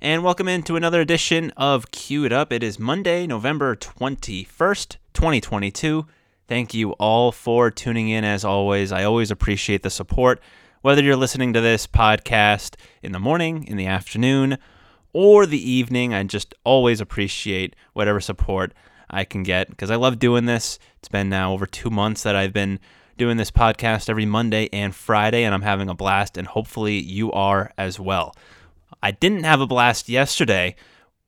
and welcome into another edition of Cue It Up. It is Monday, November 21st, 2022. Thank you all for tuning in as always. I always appreciate the support. Whether you're listening to this podcast in the morning, in the afternoon, or the evening, I just always appreciate whatever support I can get because I love doing this. It's been now over two months that I've been doing this podcast every Monday and Friday, and I'm having a blast, and hopefully you are as well. I didn't have a blast yesterday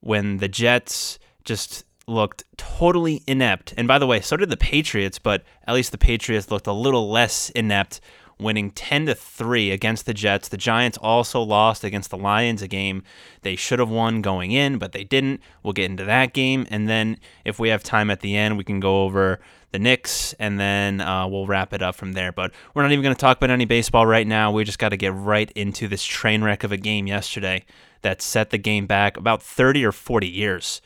when the Jets just looked totally inept. And by the way, so did the Patriots, but at least the Patriots looked a little less inept, winning 10 to 3 against the Jets. The Giants also lost against the Lions, a game they should have won going in, but they didn't. We'll get into that game. And then if we have time at the end, we can go over the Knicks, and then uh, we'll wrap it up from there. But we're not even going to talk about any baseball right now. We just got to get right into this train wreck of a game yesterday that set the game back about 30 or 40 years.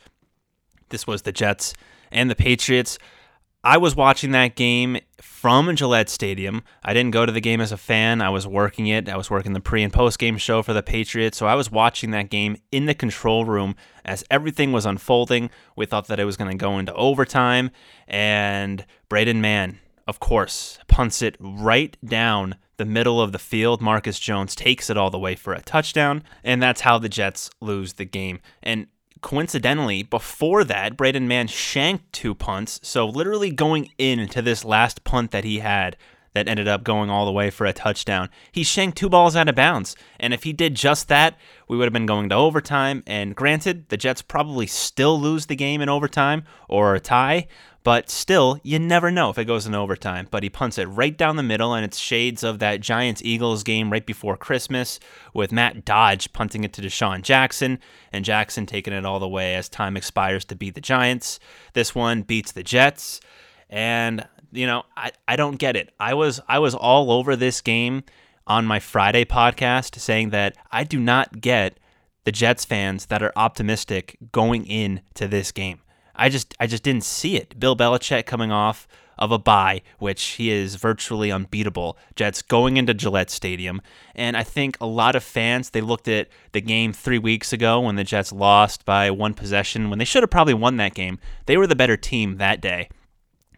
This was the Jets and the Patriots. I was watching that game from Gillette Stadium. I didn't go to the game as a fan. I was working it. I was working the pre and post game show for the Patriots. So I was watching that game in the control room as everything was unfolding. We thought that it was going to go into overtime. And Braden Mann, of course, punts it right down the middle of the field. Marcus Jones takes it all the way for a touchdown. And that's how the Jets lose the game. And coincidentally, before that, Braden Mann shanked two punts. So, literally going into this last punt that he had that ended up going all the way for a touchdown, he shanked two balls out of bounds. And if he did just that, we would have been going to overtime. And granted, the Jets probably still lose the game in overtime or a tie. But still, you never know if it goes in overtime. But he punts it right down the middle, and it's shades of that Giants Eagles game right before Christmas with Matt Dodge punting it to DeSean Jackson, and Jackson taking it all the way as time expires to beat the Giants. This one beats the Jets. And, you know, I, I don't get it. I was I was all over this game on my Friday podcast saying that I do not get the Jets fans that are optimistic going into this game. I just I just didn't see it. Bill Belichick coming off of a bye, which he is virtually unbeatable. Jets going into Gillette Stadium, and I think a lot of fans they looked at the game three weeks ago when the Jets lost by one possession when they should have probably won that game. They were the better team that day,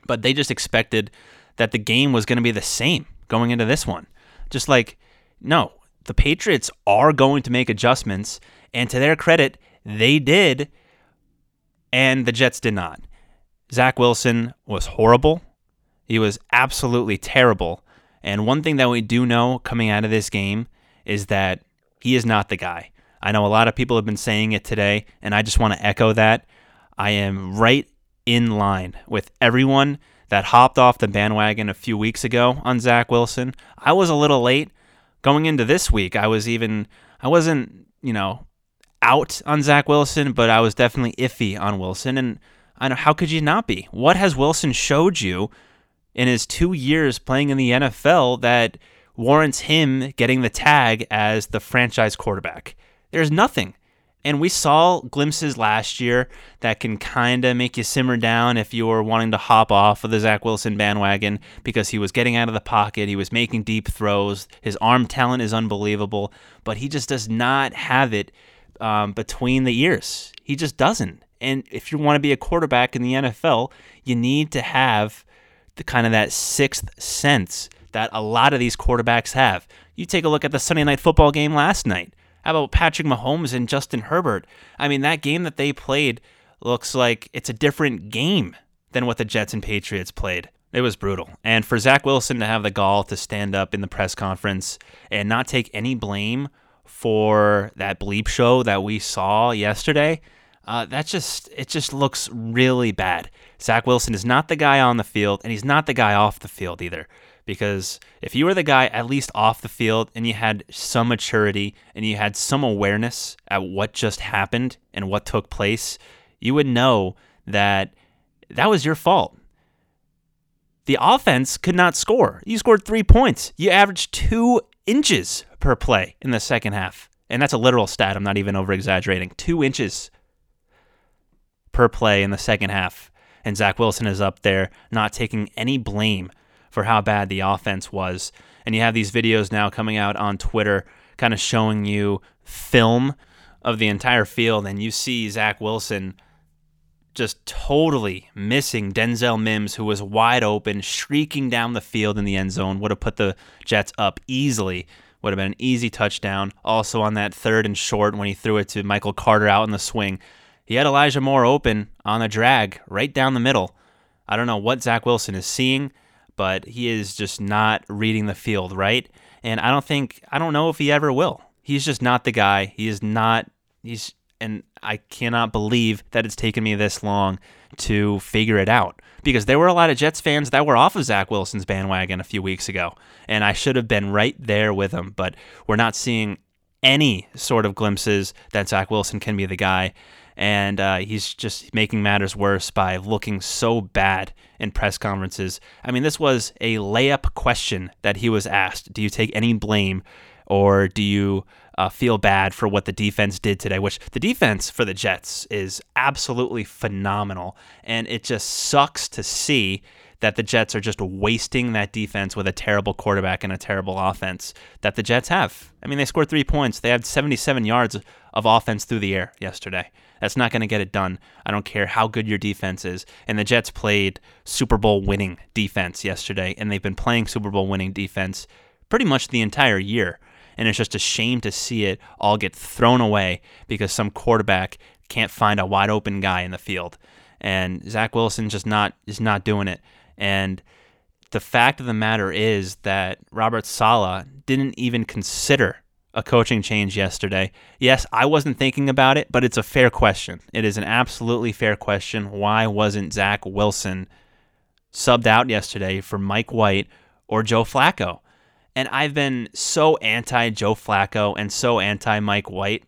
but they just expected that the game was going to be the same going into this one. Just like no, the Patriots are going to make adjustments, and to their credit, they did and the Jets did not. Zach Wilson was horrible. He was absolutely terrible. And one thing that we do know coming out of this game is that he is not the guy. I know a lot of people have been saying it today, and I just want to echo that. I am right in line with everyone that hopped off the bandwagon a few weeks ago on Zach Wilson. I was a little late going into this week. I was even, I wasn't, you know, out on Zach Wilson, but I was definitely iffy on Wilson. And I know how could you not be? What has Wilson showed you in his two years playing in the NFL that warrants him getting the tag as the franchise quarterback? There's nothing. And we saw glimpses last year that can kind of make you simmer down if you were wanting to hop off of the Zach Wilson bandwagon because he was getting out of the pocket, he was making deep throws, his arm talent is unbelievable, but he just does not have it um, between the ears. He just doesn't. And if you want to be a quarterback in the NFL, you need to have the kind of that sixth sense that a lot of these quarterbacks have. You take a look at the Sunday night football game last night. How about Patrick Mahomes and Justin Herbert? I mean, that game that they played looks like it's a different game than what the Jets and Patriots played. It was brutal. And for Zach Wilson to have the gall to stand up in the press conference and not take any blame for that bleep show that we saw yesterday, uh, that just it just looks really bad. Zach Wilson is not the guy on the field, and he's not the guy off the field either. Because if you were the guy at least off the field and you had some maturity and you had some awareness at what just happened and what took place, you would know that that was your fault. The offense could not score. You scored three points. You averaged two inches per play in the second half. And that's a literal stat. I'm not even over exaggerating. Two inches per play in the second half. And Zach Wilson is up there not taking any blame for how bad the offense was. And you have these videos now coming out on Twitter kind of showing you film of the entire field, and you see Zach Wilson just totally missing Denzel Mims, who was wide open, shrieking down the field in the end zone, would have put the Jets up easily. Would have been an easy touchdown. Also on that third and short when he threw it to Michael Carter out in the swing. He had Elijah Moore open on a drag right down the middle. I don't know what Zach Wilson is seeing, but he is just not reading the field right. And I don't think, I don't know if he ever will. He's just not the guy. He is not, he's, and I cannot believe that it's taken me this long to figure it out because there were a lot of Jets fans that were off of Zach Wilson's bandwagon a few weeks ago, and I should have been right there with them. But we're not seeing any sort of glimpses that Zach Wilson can be the guy, and uh, he's just making matters worse by looking so bad in press conferences. I mean, this was a layup question that he was asked: Do you take any blame, or do you? uh, feel bad for what the defense did today, which the defense for the Jets is absolutely phenomenal. And it just sucks to see that the Jets are just wasting that defense with a terrible quarterback and a terrible offense that the Jets have. I mean, they scored three points, they had 77 yards of offense through the air yesterday. That's not going to get it done. I don't care how good your defense is. And the Jets played Super Bowl winning defense yesterday, and they've been playing Super Bowl winning defense pretty much the entire year and it's just a shame to see it all get thrown away because some quarterback can't find a wide open guy in the field. And Zach Wilson just not is not doing it. And the fact of the matter is that Robert Saleh didn't even consider a coaching change yesterday. Yes, I wasn't thinking about it, but it's a fair question. It is an absolutely fair question. Why wasn't Zach Wilson subbed out yesterday for Mike White or Joe Flacco? And I've been so anti Joe Flacco and so anti Mike White.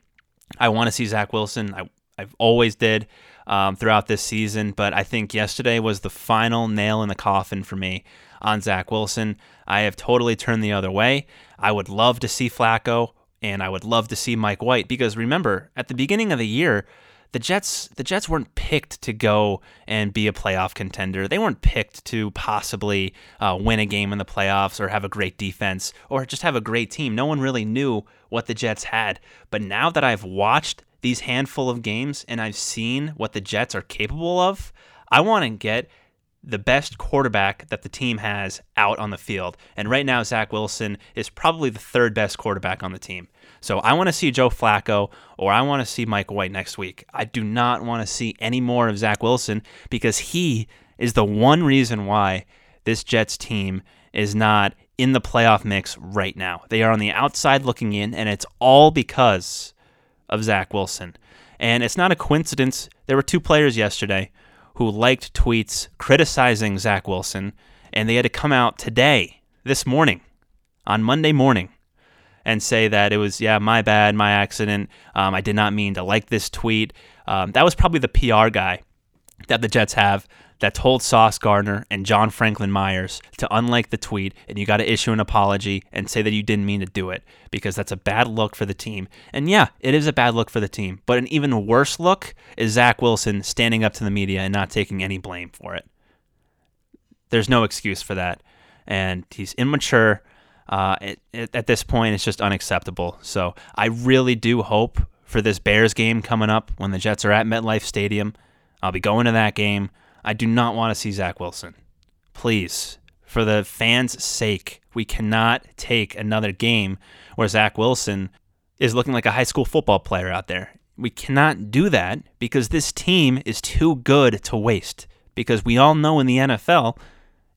I want to see Zach Wilson. I, I've always did um, throughout this season, but I think yesterday was the final nail in the coffin for me on Zach Wilson. I have totally turned the other way. I would love to see Flacco and I would love to see Mike White because remember, at the beginning of the year, the Jets the Jets weren't picked to go and be a playoff contender. They weren't picked to possibly uh, win a game in the playoffs or have a great defense or just have a great team. No one really knew what the Jets had. But now that I've watched these handful of games and I've seen what the Jets are capable of, I want to get the best quarterback that the team has out on the field. And right now, Zach Wilson is probably the third best quarterback on the team. So I want to see Joe Flacco or I want to see Mike White next week. I do not want to see any more of Zach Wilson because he is the one reason why this Jets team is not in the playoff mix right now. They are on the outside looking in, and it's all because of Zach Wilson. And it's not a coincidence. There were two players yesterday who liked tweets criticizing Zach Wilson, and they had to come out today, this morning, on Monday morning, and say that it was, yeah, my bad, my accident. Um, I did not mean to like this tweet. Um, that was probably the PR guy that the Jets have that told Sauce Gardner and John Franklin Myers to unlike the tweet and you got to issue an apology and say that you didn't mean to do it because that's a bad look for the team. And yeah, it is a bad look for the team. But an even worse look is Zach Wilson standing up to the media and not taking any blame for it. There's no excuse for that. And he's immature uh, it, it, at this point, it's just unacceptable. So I really do hope for this Bears game coming up when the Jets are at MetLife Stadium. I'll be going to that game. I do not want to see Zach Wilson. Please, for the fans' sake, we cannot take another game where Zach Wilson is looking like a high school football player out there. We cannot do that because this team is too good to waste. Because we all know in the NFL,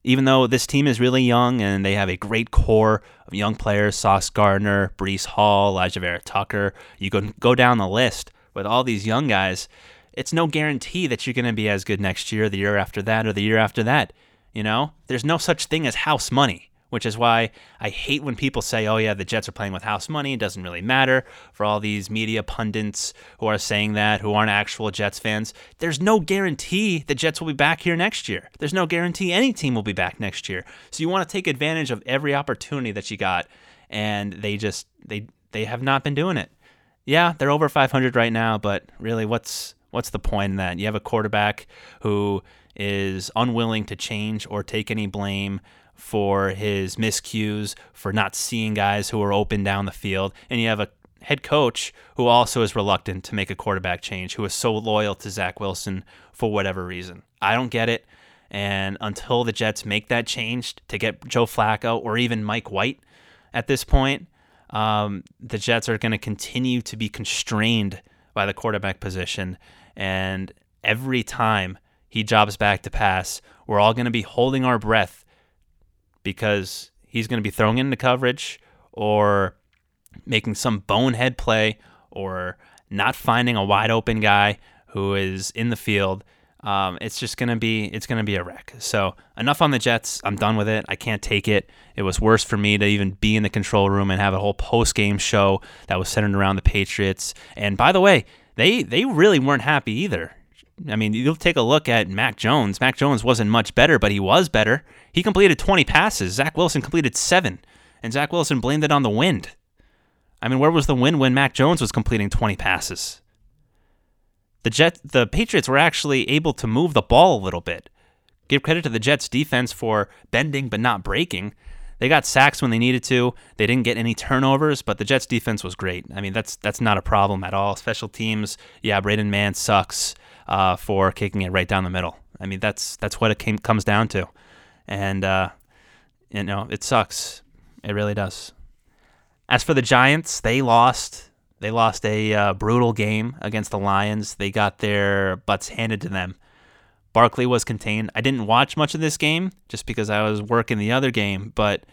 even though this team is really young and they have a great core of young players, Sauce Gardner, Breece Hall, Alijah Vera-Tucker, you can go down the list with all these young guys, it's no guarantee that you're going to be as good next year, the year after that, or the year after that. You know, there's no such thing as house money which is why I hate when people say, oh, yeah, the Jets are playing with house money. It doesn't really matter for all these media pundits who are saying that, who aren't actual Jets fans. There's no guarantee the Jets will be back here next year. There's no guarantee any team will be back next year. So you want to take advantage of every opportunity that you got. And they just, they, they have not been doing it. Yeah, they're over 500 right now, but really, what's what's the point in that? You have a quarterback who is unwilling to change or take any blame for his miscues, for not seeing guys who are open down the field, and you have a head coach who also is reluctant to make a quarterback change, who is so loyal to Zach Wilson for whatever reason. I don't get it. And until the Jets make that change to get Joe Flacco or even Mike White at this point, um, the Jets are going to continue to be constrained by the quarterback position. And every time he jobs back to pass, we're all going to be holding our breath because he's going to be throwing into coverage or making some bonehead play or not finding a wide open guy who is in the field. Um, it's just gonna be it's gonna be a wreck. So enough on the Jets. I'm done with it. I can't take it. It was worse for me to even be in the control room and have a whole post game show that was centered around the Patriots. And by the way, they they really weren't happy either. I mean, you'll take a look at Mac Jones. Mac Jones wasn't much better, but he was better. He completed 20 passes. Zach Wilson completed seven, and Zach Wilson blamed it on the wind. I mean, where was the win when Mac Jones was completing 20 passes? The Jet, the Patriots were actually able to move the ball a little bit. Give credit to the Jets defense for bending but not breaking. They got sacks when they needed to. They didn't get any turnovers, but the Jets defense was great. I mean, that's that's not a problem at all. Special teams, yeah, Braden Mann sucks uh, for kicking it right down the middle. I mean, that's that's what it came, comes down to, and uh, you know, it sucks. It really does. As for the Giants, they lost. They lost a uh, brutal game against the Lions. They got their butts handed to them. Barkley was contained. I didn't watch much of this game just because I was working the other game, but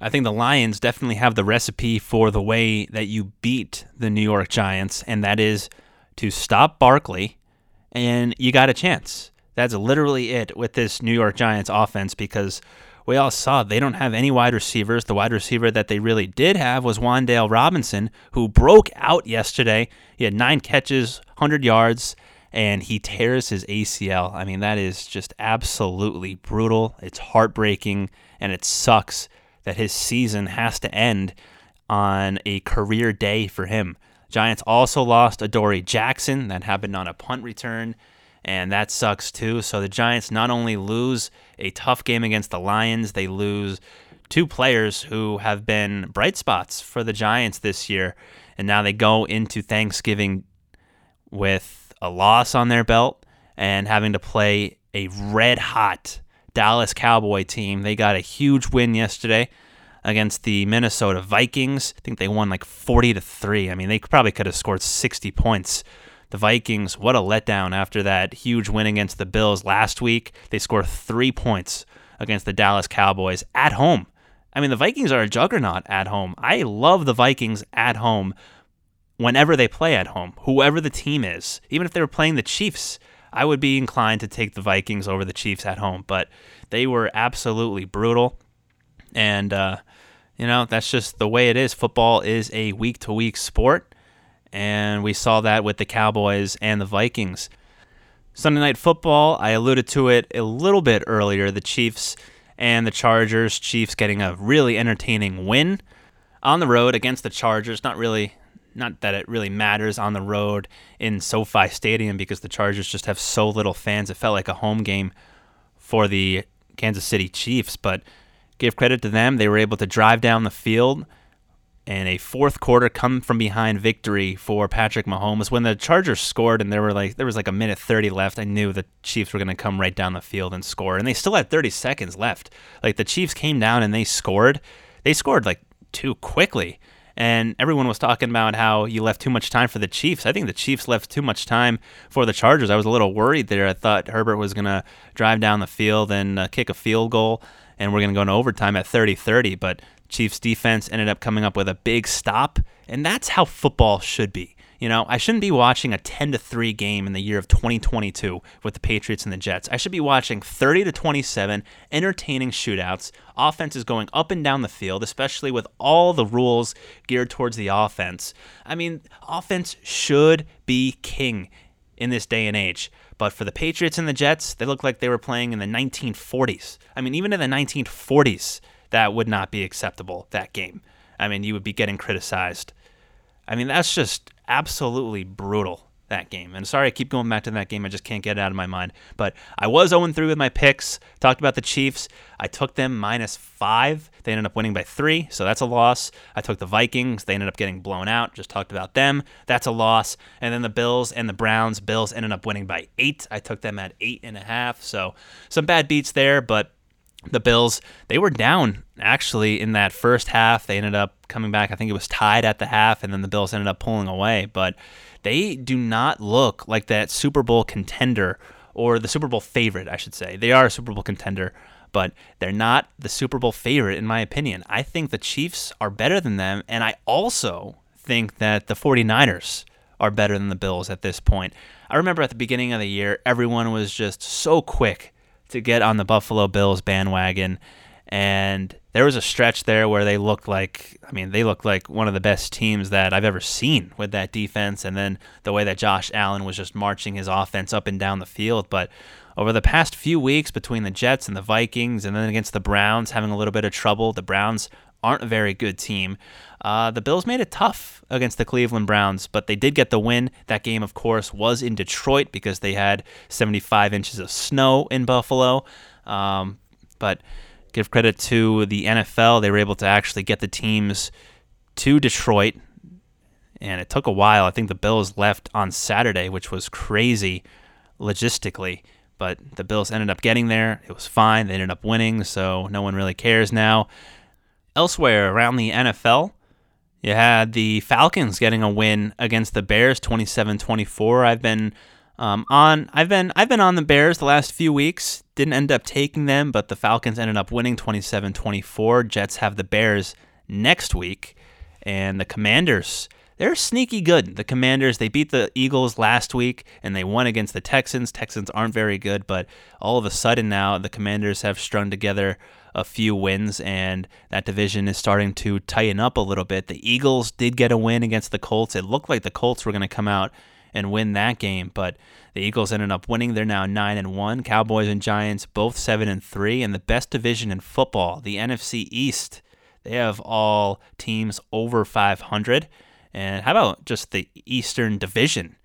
I think the Lions definitely have the recipe for the way that you beat the New York Giants, and that is to stop Barkley, and you got a chance. That's literally it with this New York Giants offense because we all saw they don't have any wide receivers. The wide receiver that they really did have was Wan'Dale Robinson, who broke out yesterday. He had nine catches, 100 yards, and he tears his ACL. I mean, that is just absolutely brutal. It's heartbreaking, and it sucks that his season has to end on a career day for him. Giants also lost Adoree Jackson. That happened on a punt return and that sucks too. So the Giants not only lose a tough game against the Lions, they lose two players who have been bright spots for the Giants this year, and now they go into Thanksgiving with a loss on their belt and having to play a red hot Dallas Cowboy team. They got a huge win yesterday against the Minnesota Vikings. I think they won like 40 to 3. I mean, they probably could have scored 60 points the Vikings, what a letdown after that huge win against the Bills last week. They score three points against the Dallas Cowboys at home. I mean, the Vikings are a juggernaut at home. I love the Vikings at home whenever they play at home, whoever the team is. Even if they were playing the Chiefs, I would be inclined to take the Vikings over the Chiefs at home. But they were absolutely brutal. And, uh, you know, that's just the way it is. Football is a week to week sport and we saw that with the Cowboys and the Vikings. Sunday night football, I alluded to it a little bit earlier. The Chiefs and the Chargers. Chiefs getting a really entertaining win on the road against the Chargers. Not really, not that it really matters on the road in SoFi Stadium because the Chargers just have so little fans. It felt like a home game for the Kansas City Chiefs, but give credit to them. They were able to drive down the field and a fourth quarter come from behind victory for Patrick Mahomes. When the Chargers scored and there were like there was like a minute 30 left, I knew the Chiefs were going to come right down the field and score. And they still had 30 seconds left. Like the Chiefs came down and they scored. They scored like too quickly. And everyone was talking about how you left too much time for the Chiefs. I think the Chiefs left too much time for the Chargers. I was a little worried there. I thought Herbert was going to drive down the field and uh, kick a field goal and we're going to go into overtime at 30 30. But Chiefs defense ended up coming up with a big stop, and that's how football should be. You know, I shouldn't be watching a 10 to 3 game in the year of 2022 with the Patriots and the Jets. I should be watching 30 to 27 entertaining shootouts, offenses going up and down the field, especially with all the rules geared towards the offense. I mean, offense should be king in this day and age. But for the Patriots and the Jets, they look like they were playing in the 1940s. I mean, even in the 1940s, that would not be acceptable, that game. I mean, you would be getting criticized. I mean, that's just absolutely brutal. that game. And sorry, I keep going back to that game. I just can't get it out of my mind. But I was 0 3 with my picks. Talked about the Chiefs. I took them minus five. They ended up winning by three, so that's a loss. I took the Vikings. They ended up getting blown out. Just talked about them. That's a loss. And then the Bills and the Browns. Bills ended up winning by eight. I took them at eight and a half. So some bad beats there, but the Bills, they were down actually in that first half. They ended up coming back. I think it was tied at the half, and then the Bills ended up pulling away. But they do not look like that Super Bowl contender or the Super Bowl favorite, I should say. They are a Super Bowl contender, but they're not the Super Bowl favorite, in my opinion. I think the Chiefs are better than them, and I also think that the 49ers are better than the Bills at this point. I remember at the beginning of the year, everyone was just so quick to get on the Buffalo Bills bandwagon. And there was a stretch there where they looked like, I mean, they looked like one of the best teams that I've ever seen with that defense. And then the way that Josh Allen was just marching his offense up and down the field. But over the past few weeks between the Jets and the Vikings, and then against the Browns, having a little bit of trouble, the Browns aren't a very good team. Uh, the Bills made it tough against the Cleveland Browns, but they did get the win. That game, of course, was in Detroit because they had 75 inches of snow in Buffalo. Um, but give credit to the NFL. They were able to actually get the teams to Detroit, and it took a while. I think the Bills left on Saturday, which was crazy logistically. But the Bills ended up getting there. It was fine. They ended up winning, so no one really cares now. Elsewhere around the NFL, you had the Falcons getting a win against the Bears 27-24. I've been um, on I've been I've been on the Bears the last few weeks. Didn't end up taking them, but the Falcons ended up winning 27-24. Jets have the Bears next week and the Commanders they're sneaky good. The Commanders, they beat the Eagles last week and they won against the Texans. Texans aren't very good, but all of a sudden now the Commanders have strung together a few wins, and that division is starting to tighten up a little bit. The Eagles did get a win against the Colts. It looked like the Colts were going to come out and win that game, but the Eagles ended up winning. They're now nine and one. Cowboys and Giants both seven and three, and the best division in football, the NFC East. They have all teams over 500. And how about just the Eastern Division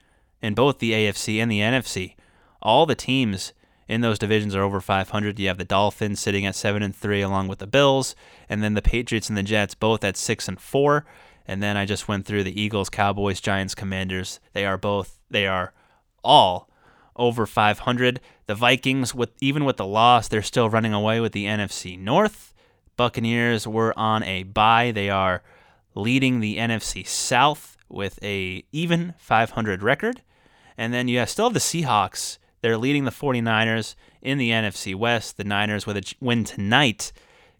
in both the AFC and the NFC? All the teams in those divisions are over 500. You have the Dolphins sitting at 7 and 3 along with the Bills, and then the Patriots and the Jets both at 6 and 4. And then I just went through the Eagles, Cowboys, Giants, Commanders. They are both they are all over 500. The Vikings with even with the loss, they're still running away with the NFC North. Buccaneers were on a bye. They are leading the NFC South with a even 500 record. And then you still have the Seahawks they're leading the 49ers in the NFC West. The Niners, with a win tonight,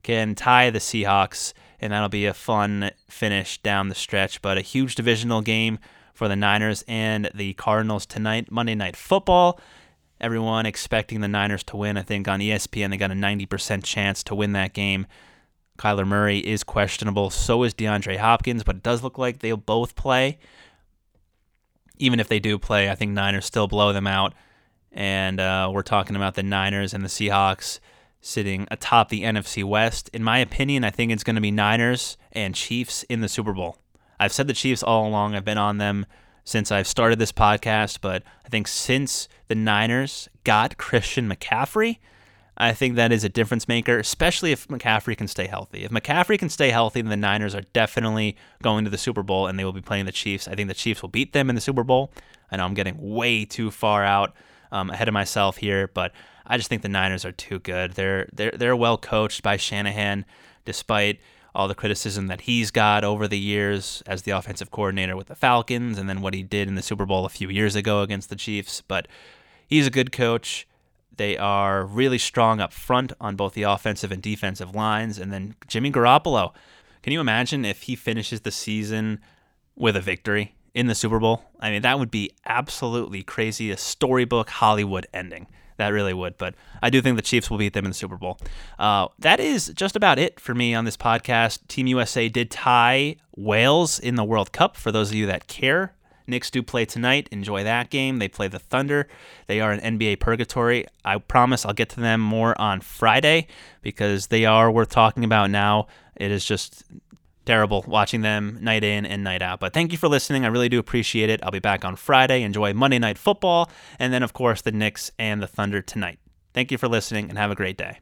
can tie the Seahawks, and that'll be a fun finish down the stretch. But a huge divisional game for the Niners and the Cardinals tonight, Monday Night Football. Everyone expecting the Niners to win. I think on ESPN they got a 90% chance to win that game. Kyler Murray is questionable. So is DeAndre Hopkins, but it does look like they'll both play. Even if they do play, I think Niners still blow them out and uh, we're talking about the Niners and the Seahawks sitting atop the NFC West. In my opinion, I think it's going to be Niners and Chiefs in the Super Bowl. I've said the Chiefs all along. I've been on them since I've started this podcast, but I think since the Niners got Christian McCaffrey, I think that is a difference maker, especially if McCaffrey can stay healthy. If McCaffrey can stay healthy, then the Niners are definitely going to the Super Bowl and they will be playing the Chiefs. I think the Chiefs will beat them in the Super Bowl. I know I'm getting way too far out um, ahead of myself here, but I just think the Niners are too good. They're they're they're well coached by Shanahan, despite all the criticism that he's got over the years as the offensive coordinator with the Falcons, and then what he did in the Super Bowl a few years ago against the Chiefs. But he's a good coach. They are really strong up front on both the offensive and defensive lines, and then Jimmy Garoppolo. Can you imagine if he finishes the season with a victory? in the Super Bowl. I mean, that would be absolutely crazy. A storybook Hollywood ending. That really would. But I do think the Chiefs will beat them in the Super Bowl. Uh, that is just about it for me on this podcast. Team USA did tie Wales in the World Cup. For those of you that care, Knicks do play tonight. Enjoy that game. They play the Thunder. They are an NBA purgatory. I promise I'll get to them more on Friday because they are worth talking about now. It is just terrible watching them night in and night out. But thank you for listening. I really do appreciate it. I'll be back on Friday. Enjoy Monday Night Football. And then, of course, the Knicks and the Thunder tonight. Thank you for listening and have a great day.